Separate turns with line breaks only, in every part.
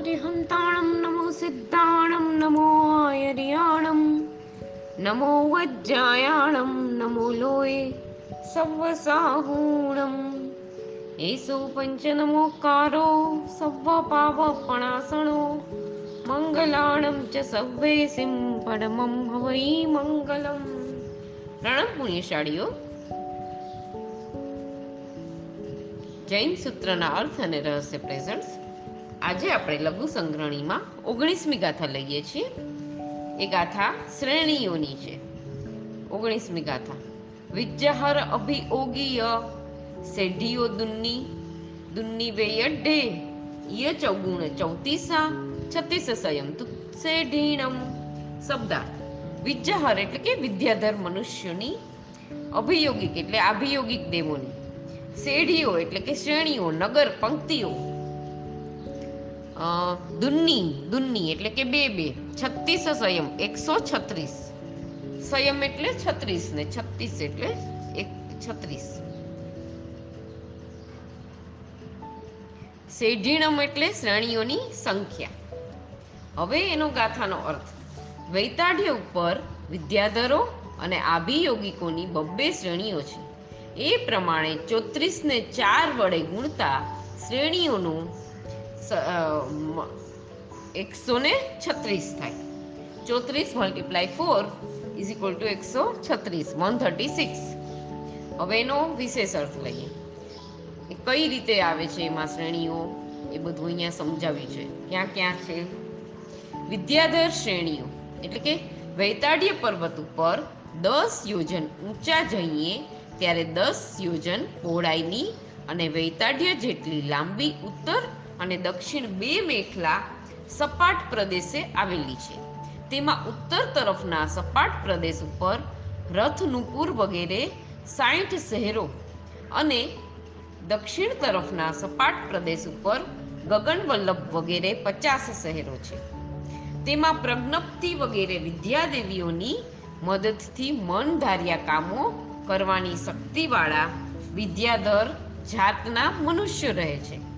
અરિહંતાણમ નમો સિદ્ધાણમ નમો આયર્યાણમ નમો વજ્જાયાણમ નમો લોય સવસાહૂણમ એસો પંચનમોકારો સવ્વ પાવપણાસણો મંગલાણમ ચ સવ્વે સિમ પરમમ હવૈ મંગલમ પ્રણમ પુણ્યશાળીઓ જૈન સૂત્રના અર્થ અને રહસ્ય પ્રેઝન્ટ્સ આજે આપણે લઘુ સંગ્રહણીમાં ઓગણીસમી ગાથા લઈએ છીએ. એ ગાથા શ્રેણીઓની છે. ઓગણીસમી ગાથા. વિજ્જહર અભિયોગીય સેઢીઓ દુન્ની દુન્ની વેયડ્ઢે ય ચૌગુણ ચૌતીસા છત્રીસ સંયમ તુ સેઢીણમ શબ્દાર્થ. વિજ્જહર એટલે કે વિદ્યાધર મનુષ્યોની અભિયોગિક એટલે અભિયોગિક દેવોની. શેઢીઓ એટલે કે શ્રેણીઓ, નગર, પંક્તિઓ. દુન્ની દુન્ની એટલે કે બે બે. છત્રીસ સંયમ, એકસો છત્રીસ. સંયમ એટલે છત્રીસ ને છત્રીસ એટલે એક છત્રીસ. સેઢીણમ એટલે શ્રેણીઓની સંખ્યા. હવે એનો ગાથાનો અર્થ. વૈતાઢ્ય ઉપર વિદ્યાધરો અને આભિયોગિકોની બબ્બે શ્રેણીઓ છે. એ પ્રમાણે ચોત્રીસને ચાર વડે ગુણતા શ્રેણીઓનું એકસો ને છત્રીસ થાય. ચોત્રીસ multiply four is equal to એકસો છત્રીસ વન થર્ટી સિક્સ હવે એનો વિશેષ અર્થ લઈએ. એ કઈ રીતે આવે છે એમાં શ્રેણીઓ? એ બધું અહીંયા સમજાવ્યું છે. ક્યાં ક્યાં છે? વિદ્યાધર શ્રેણીઓ, એટલે કે વૈતાડ્ય પર્વત ઉપર દસ યોજન ઊંચા જઈએ ત્યારે દસ યોજન પહોળાઈની અને વૈતાડ્ય જેટલી લાંબી ઉત્તર અને દક્ષિણ બે મેખલા સપાટ પ્રદેશે આવેલી છે. તેમાં ઉત્તર તરફના સપાટ પ્રદેશ ઉપર રથનુપુર વગેરે સાઠ શહેરો અને દક્ષિણ તરફના સપાટ પ્રદેશ ઉપર ગગનવલ્લભ વગેરે પચાસ શહેરો છે. તેમાં પ્રજ્ઞપ્તિ વગેરે વિદ્યાદેવીઓની મદદથી મન ધાર્યા કામો કરવાની શક્તિવાળા વિદ્યાધર જાતના મનુષ્ય રહે છે.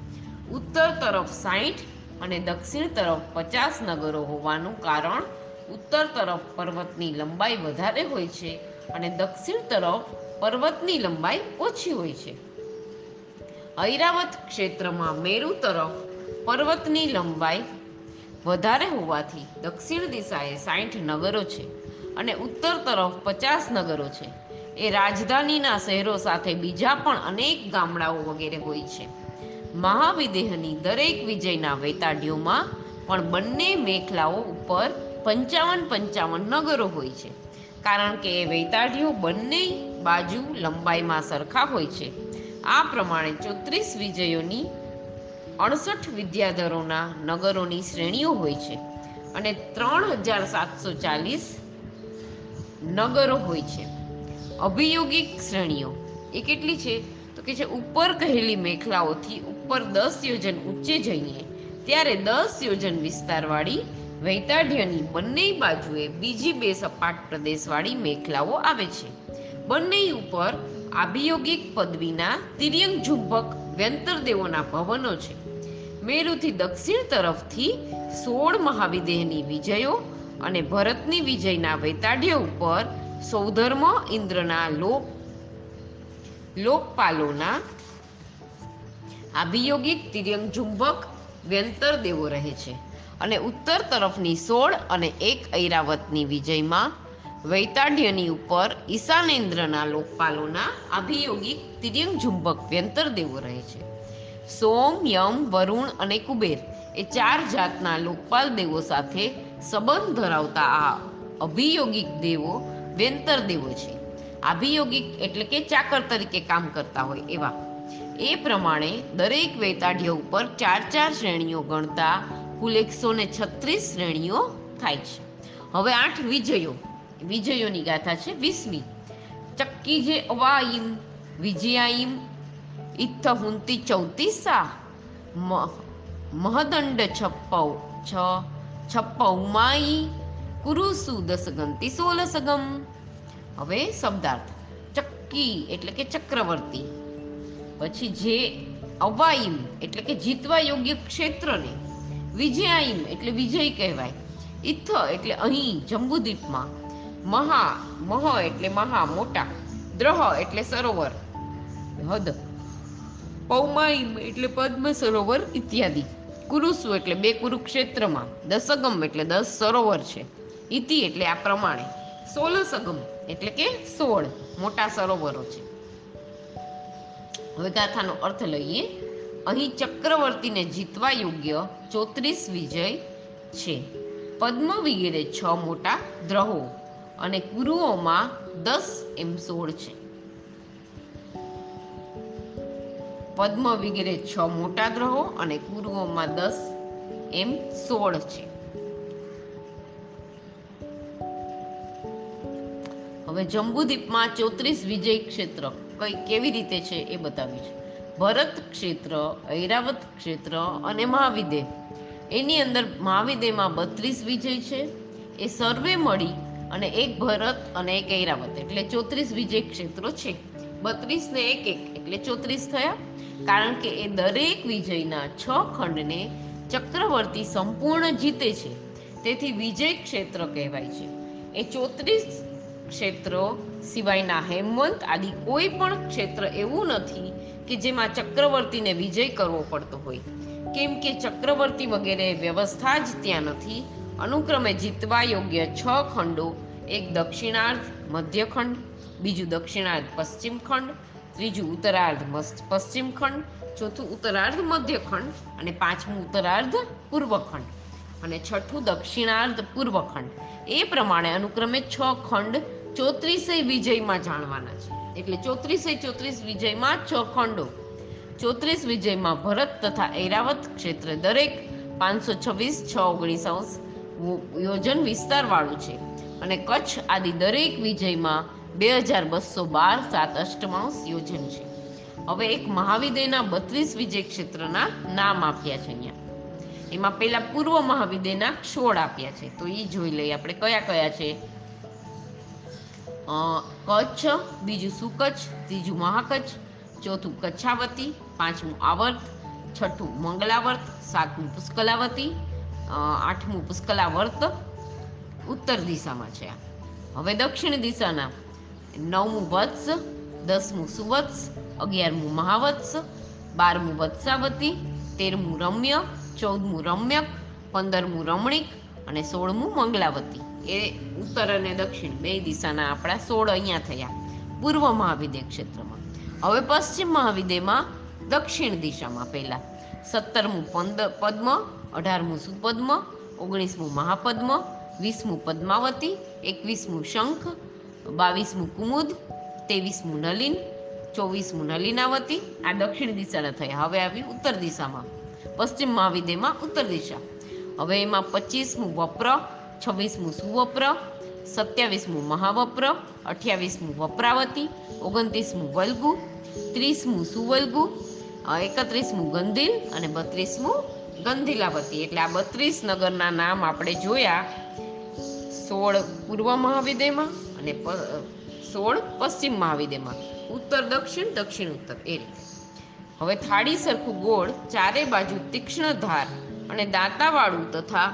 ઉત્તર તરફ સાઠ અને દક્ષિણ તરફ પચાસ નગરો હોવાનું કારણ. ઉત્તર તરફ પર્વતની લંબાઈ વધારે હોય છે અને દક્ષિણ તરફ પર્વતની લંબાઈ ઓછી હોય છે. ઐરાવત ક્ષેત્રમાં મેરુ તરફ પર્વતની લંબાઈ વધારે હોવાથી દક્ષિણ દિશાએ સાઠ નગરો છે અને ઉત્તર તરફ પચાસ નગરો છે. એ રાજધાનીના શહેરો સાથે બીજા પણ અનેક ગામડાઓ વગેરે હોય છે. મહાવિદેહની દરેક વિજયના વેતાડીઓમાં પણ બંને મેખલાઓ ઉપર પંચાવન પંચાવન નગરો હોય છે. કારણ કે એ વેતાડીઓ બંને બાજુ લંબાઈમાં સરખા હોય છે. આ પ્રમાણે ચોત્રીસ વિજયોની અડસઠ વિદ્યાધરોના નગરોની શ્રેણીઓ હોય છે અને ત્રણ હજાર સાતસો ચાલીસ નગરો હોય છે. અભિયોગિક શ્રેણીઓ એ કેટલી છે? તો કે છે ઉપર કહેલી મેખલાઓથી ઉપર દસ યોજન ઊંચે જઈએ, ત્યારે દસ યોજન વિસ્તારવાળી વૈતાઢ્યની બંને બાજુએ બીજી બે સપાટ પ્રદેશવાળી મેખલાઓ આવે છે. બંને ઉપર આભિયોગિક પદવીના તિર્યંગ ઝુંબક વ્યંતર દેવોના ભવનો છે. મેરુથી દક્ષિણ તરફથી સોળ મહાવિદેહની વિજયો અને ભરતની વિજયના વૈતાઢ્ય ઉપર સૌધર્મ ઇન્દ્રના લોક લોકપાલોના આભિયોગિક તિર્યંગ ઝુંબક વ્યંતર દેવો રહે છે. અને ઉત્તર તરફની સોળ અને એક ઐરાવતની વિજયમાં વૈતાઢ્યની ઉપર ઈશાનેન્દ્રના લોકપાલોના અભિયોગિક તિર્યંગ ઝુંબક વ્યંતર દેવો રહે છે. સોમ, યમ, વરુણ અને કુબેર એ ચાર જાતના લોકપાલ દેવો સાથે સંબંધ ધરાવતા આ અભિયોગિક દેવો વ્યંતર દેવો છે. અભિયોગિક એટલે કે ચાકર તરીકે કામ કરતા હોય એવા એ પ્રમાણે દરેક વેતાઢ્ય ઉપર ચાર ચાર શ્રેણીઓ ગણતા કુલ એકસો ને છત્રીસ શ્રેણીઓ થાય છે. હવે આઠ વિજયો. વિજયોની ગાથા છે વીસમી. ચક્કી જે અવાઈમ વિજયાઈમ ઇથ હુંતી ચૌતીસા મહદંડ છપ્પવ છ છપ્પવમાઈ કુરુસુ દસગંતી સોલસગમ. હવે શબ્દાર્થ. ચક્કી એટલે કે ચક્રવર્તી. પછી જે અવાઈમ એટલે કે જીતવા યોગ્ય ક્ષેત્રને વિજયાઈમ એટલે વિજય કહેવાય. ઇથ એટલે અહીં જંબુદ્વીપમાં. મહા, મહ એટલે મહા, મોટા. દ્રહ એટલે સરોવર. હદ. પૌમાઈમ એટલે પદ્મ, સરોવર ઇત્યાદિ. કુરુસુ એટલે બે કુરુક્ષેત્રમાં. દસગમ એટલે દસ સરોવર છે. ઇતિ એટલે આ પ્રમાણે. સોલસગમ એટલે કે સોળ. મોટા સરોવરો છે. હવે ગાથાનો અર્થ લઈએ. અહીં ચક્રવર્તીને જીતવા યોગ્ય ચોત્રીસ વિજય છે. પદ્મ વગેરે છ મોટા દ્રહો અને કુરુઓમાં દસ એમ સોળ છે. પદ્મ વગેરે છ મોટા ગ્રહો અને કુરુઓમાં દસ એમ સોળ છે. હવે જંબુદ્વીપમાં ચોત્રીસ વિજય ક્ષેત્ર. કઈ કેવી રીતે છે એ બતાવ્યું છે. ભરત ક્ષેત્ર, ઐરાવત ક્ષેત્ર અને મહાવિદે. એની અંદર મહાવિદેમાં બત્રીસ વિજય છે. એ સર્વે મળી અને એક ભરત અને એક ઐરાવત. એટલે ચોત્રીસ વિજય ક્ષેત્રો છે. બત્રીસ ને એક એક. એટલે ચોત્રીસ થયા. કારણ કે એ દરેક વિજયના છ ખંડને ચક્રવર્તી સંપૂર્ણ જીતે છે. તેથી વિજય ક્ષેત્ર કહેવાય છે. એ ચોત્રીસ ક્ષેત્રો સિવાયના હેમવંત આદિ કોઈ પણ ક્ષેત્ર એવું નથી કે જેમાં ચક્રવર્તીને વિજય કરવો પડતો હોય. કેમ કે ચક્રવર્તી વગેરે વ્યવસ્થા જ ત્યાં નથી. અનુક્રમે જીતવા યોગ્ય છ ખંડો, એક દક્ષિણાર્ધ મધ્યખંડ, બીજું દક્ષિણાર્ધ પશ્ચિમ ખંડ ત્રીજું ઉત્તરાર્ધ પશ્ચિમ ખંડ ચોથું ઉત્તરાર્ધ મધ્યખંડ અને પાંચમું ઉત્તરાર્ધ પૂર્વખંડ અને છઠ્ઠું દક્ષિણાર્ધ પૂર્વખંડ. એ પ્રમાણે અનુક્રમે છ ખંડ ચોત્રીસે વિજયમાં જાણવાના છે. એટલે ચોત્રીસે ચોત્રીસ વિજયમાં છ ખંડો ચોત્રીસ વિજયમાં ભરત તથા ઐરાવત ક્ષેત્ર દરેક પાંચસો છવ્વીસ છ ઓગણીસ અંશ યોજન વિસ્તારવાળું છે. અને કચ્છ આદિ દરેક વિજયમાં બે હજાર બસો બાર સાત અષ્ટમાંશ યોજન છે. હવે એક મહાવિદયના બત્રીસ વિજય ક્ષેત્રના નામ આપ્યા છે અહીંયા. એમાં પહેલાં પૂર્વ મહાવિદેના સોળ આપ્યા છે. તો એ જોઈ લઈએ આપણે કયા કયા છે. કચ્છ, બીજું સુકચ્છ, ત્રીજું મહાકચ્છ, ચોથું કચ્છાવતી, પાંચમું આવર્ત, છઠ્ઠું મંગલાવર્ત, સાતમું પુષ્કલાવતી આઠમું પુષ્કલાવર્ત. ઉત્તર દિશામાં છે હવે દક્ષિણ દિશાના નવમું વત્સ, દસમું સુવત્સ, અગિયારમું મહાવત્સ, બારમું વત્સાવતી, તેરમું રમ્ય, ચૌદમું રમ્યક, પંદરમું રમણીક અને સોળમું મંગલાવતી. એ ઉત્તર અને દક્ષિણ બે દિશાના આપણા સોળ અહીંયા થયા. પૂર્વ મહાવિદ્ય ક્ષેત્રમાં. હવે પશ્ચિમ મહાવિદ્યમાં દક્ષિણ દિશામાં પહેલાં. સત્તરમું પંદ, પદ્મ, અઢારમું સુપદ્મ, ઓગણીસમું મહાપદ્મ, વીસમું પદ્માવતી, એકવીસમું શંખ, બાવીસમું કુમુદ, ત્રેવીસમું નલિન, ચોવીસમું નલિનાવતી આ દક્ષિણ દિશાના થયા. હવે આવ્યું ઉત્તર દિશામાં. પશ્ચિમ મહાવિદ્યમાં ઉત્તર દિશા. હવે એમાં પચીસમું વપ્ર છવ્વીસમું સુવપ્ર, સત્યાવીસમું મહાવપ્ર, અઠ્યાવીસમું વપરાવતી, ઓગણત્રીસમું વલ્ગુ, ત્રીસમું સુવલ્ગુ એકત્રીસમું ગંધિલ અને બત્રીસમું ગંધિલાવતી. એટલે આ બત્રીસ નગરના નામ આપણે જોયા સોળ પૂર્વ મહાવિદ્યમાં અને સોળ પશ્ચિમ મહાવિદ્યમાં. ઉત્તર, દક્ષિણ દક્ષિણ, ઉત્તર એ રીતે. હવે થાળી સરખું ગોળ, ચારે બાજુ તીક્ષ્ણ ધાર અને દાંતાવાળું તથા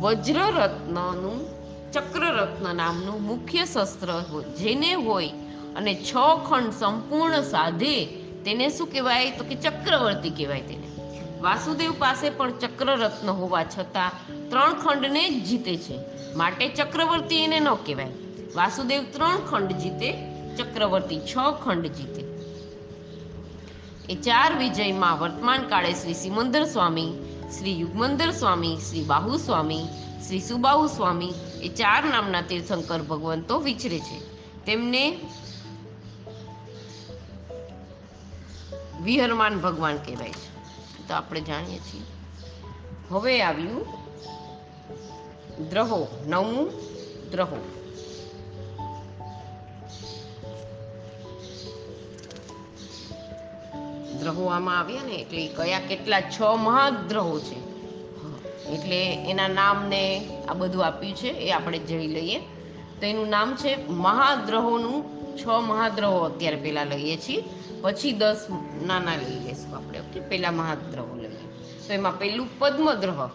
વજ્રરત્નનું ચક્રરત્ન નામનું મુખ્ય શસ્ત્ર જેને હોય અને છ ખંડ સંપૂર્ણ સાધે, તેને શું કહેવાય? તો કે ચક્રવર્તી કહેવાય તેને. વાસુદેવ પાસે પણ ચક્રરત્ન હોવા છતાં, ત્રણ ખંડને જ જીતે છે. માટે ચક્રવર્તી એને ન કહેવાય. વાસુદેવ ત્રણ ખંડ જીતે, ચક્રવર્તી છ ખંડ જીતે. એ ચાર વિજયમાં વર્તમાન કાળે શ્રી સિમંદર સ્વામી શ્રી યુગમંદર સ્વામી, શ્રી બાહુ સ્વામી, શ્રી સુબાહુ સ્વામી એ ચાર નામના તીર્થંકર ભગવંતો વિચરે છે. તેમને વિહરમાન ભગવાન કહેવાય છે. તો આપણે જાણીએ છીએ. હવે આવ્યું દ્રહો, નવમું દ્રહો. દ્રહો આમાં આવ્યા ને એટલે કયા કેટલા છ મહાદ્રહો છે. એટલે એના નામને આ બધું આપ્યું છે, એ આપણે જોઈ લઈએ. તો એનું નામ છે મહાદ્રહોનું છ મહાદ્રહો અત્યારે પહેલાં લઈએ છીએ. પછી દસ નાના લઈ લઈશું આપણે, ઓકે? પહેલાં મહાદ્રહો લઈએ. તો એમાં પેલું પદ્મદ્રહ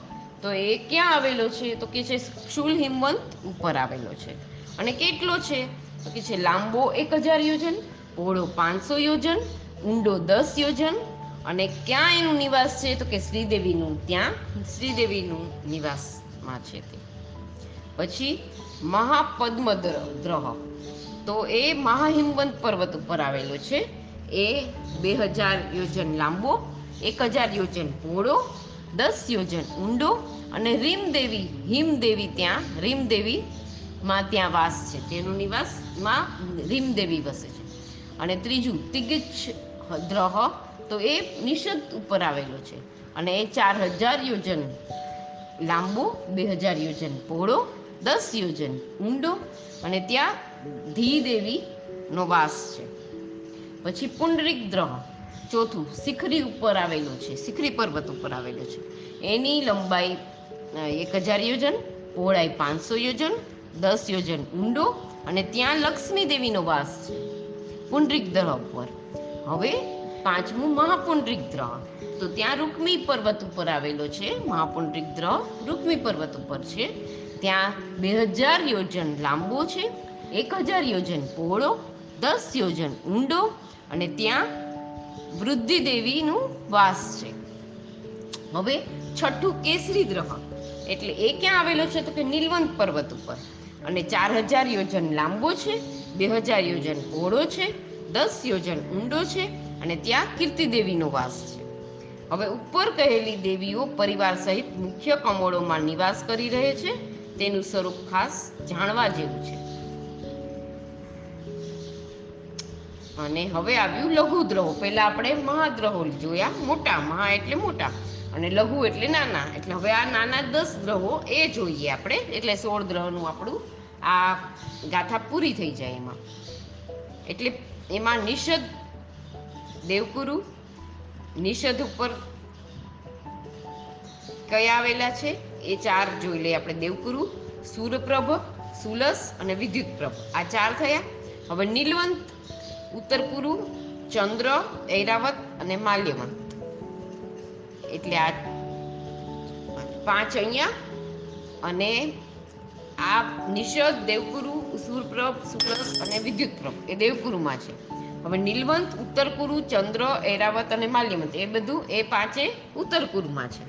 તો એ ક્યાં આવેલો છે? તો કે છે શુલ હિમવંત ઉપર આવેલો છે. અને કેટલો છે? તો કે છે લાંબો એક હજાર યોજન, પહોળો પાંચસો યોજન ઊંડો દસ યોજન અને ક્યાં એનું નિવાસ છે તો કે શ્રીદેવીનું, ત્યાં શ્રીદેવીનું નિવાસમાં છે તે. પછી મહાપદ્મદ્રહ તો એ મહાહિમવંત પર્વત ઉપર આવેલો છે. એ બે હજાર યોજન લાંબો એક હજાર યોજન પહોળો, દસ યોજન ઊંડો અને રીમદેવી, હિમદેવી ત્યાં રીમદેવી માં ત્યાં વાસ છે. તેનું નિવાસમાં રીમદેવી વસે છે. અને ત્રીજું તિગિચ્છ દ્રહ તો એ નિષદ ઉપર આવેલો છે. અને એ ચાર હજાર યોજન. લાંબો બે હજાર યોજન. પહોળો દસ યોજન. ઊંડો અને ત્યાં ધી દેવીનો વાસ છે. પછી પુંડરીક દ્રહ ચોથું શિખરી ઉપર આવેલો છે. શિખરી પર્વત ઉપર આવેલો છે. એની લંબાઈ એક હજાર યોજન, પહોળાઈ પાંચસો યોજન, દસ યોજન ઊંડો અને ત્યાં લક્ષ્મી દેવીનો વાસ છે. પુંડરીક દ્રહ ઉપર. હવે પાંચમું મહાપુંડરીક દ્રહ તો ત્યાં રૂકમી પર્વત ઉપર આવેલો છે મહાપુંડરીક દ્રહ રૂકમી પર્વત ઉપર છે. ત્યાં બે હજાર યોજન લાંબો છે એક હજાર યોજન પહોળો, દસ યોજન ઊંડો અને ત્યાં વૃદ્ધિ દેવીનું વાસ છે. હવે છઠ્ઠું કેસરી દ્રહ એટલે એ ક્યાં આવેલો છે તો કે નીલવંત પર્વત ઉપર. અને ચાર હજાર યોજન લાંબો છે બે હજાર યોજન પહોળો છે દસ યોજન ઊંડો છે અને ત્યાં કીર્તિ દેવીનો વાસ છે. હવે ઉપર કહેલી દેવીઓ પરિવાર સહિત મુખ્ય કમોળોમાં નિવાસ કરી રહે છે. તેનું સ્વરૂપ ખાસ જાણવા જેવું છે. અને હવે આવ્યું લઘુ દ્રહો પહેલા આપણે મહાદ્રહો જોયા. મોટા મહા એટલે મોટા અને લઘુ એટલે નાના. એટલે હવે આ નાના દસ ગ્રહો એ જોઈએ આપણે. એટલે સોળ ગ્રહનું આપણું આ ગાથા પૂરી થઈ જાય એમાં. એટલે એમાં નિષદ દેવકુરુ નિષદ ઉપર કયા આવેલા છે? એ ચાર જોઈ લઈએ આપણે. દેવકુરુ સૂર્યપ્રભ સુલસ અને વિદ્યુતપ્રભ. આ ચાર થયા. હવે નીલવંત ઉત્તર ચંદ્ર, ઐરાવત અને માલ્યવંત. એટલે આ પાંચ અહીંયા અને આ નિષદ દેવકુરુ સૂર્યપ્રભ શુક્લસ અને વિદ્યુતપ્રભ એ દેવકુરુમાં છે. હવે નીલવંત, ઉત્તરકુરુ, ચંદ્ર, એરાવત અને માલ્યવંત એ બધું એ પાંચે ઉત્તરકુરુમાં છે.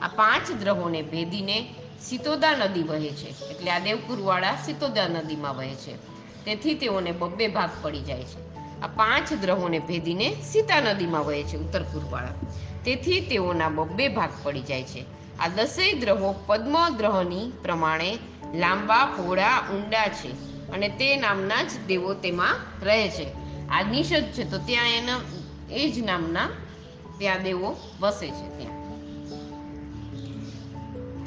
આ પાંચ ગ્રહોને ભેદીને સિતોદા નદી વહે છે. એટલે આ દેવકુરવાળા સિતોદા નદીમાં વહે છે. તેથી તેઓને બબ્બે ભાગ પડી જાય છે. આ પાંચ ગ્રહોને ભેદીને સીતા નદીમાં વહે છે ઉત્તરકુરુવાળા. તેથી તેઓના બબ્બે ભાગ પડી જાય છે. આ દસેય ગ્રહો પદ્મ ગ્રહની પ્રમાણે લાંબા પહોળા ઊંડા છે અને તે નામના જ દેવો તેમાં રહે છે. આ નિષદ છે તો ત્યાં એના એ જ નામના ત્યાં દેવો વસે છે ત્યાં.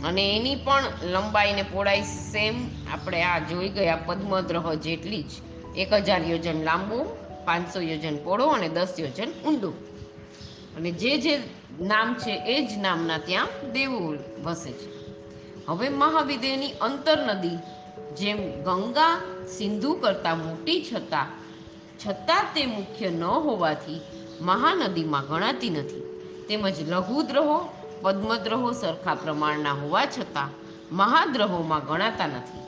અને એની પણ લંબાઈ ને પહોળાઈ સેમ આપણે આ જોઈ ગયા પદ્મદ્રહ જેટલી જ. એક હજાર યોજન લાંબુ, પાંચસો યોજન પહોળો અને દસ યોજન ઊંડું. અને જે જે નામ છે એ જ નામના ત્યાં દેવો વસે છે. હવે મહાવિદેહની અંતર નદી, જેમ ગંગા સિંધુ કરતાં મોટી છતાં છતાં તે મુખ્ય ન હોવાથી મહાનદીમાં ગણાતી નથી. તેમજ લઘુદ્રહો, પદ્મદ્રહો સરખા પ્રમાણના હોવા છતાં મહાદ્રહોમાં ગણાતા નથી.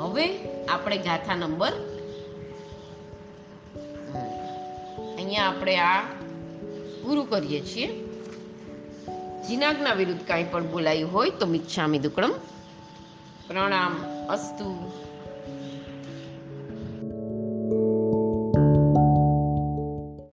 હવે આપણે ગાથા નંબર અહીંયા આપણે આ પૂરું કરીએ છીએ. જીનાગના વિરુદ્ધ કાંઈ પણ બોલાયું હોય તો મિચ્છામી દુકડમ. પ્રણામ અસ્તુ.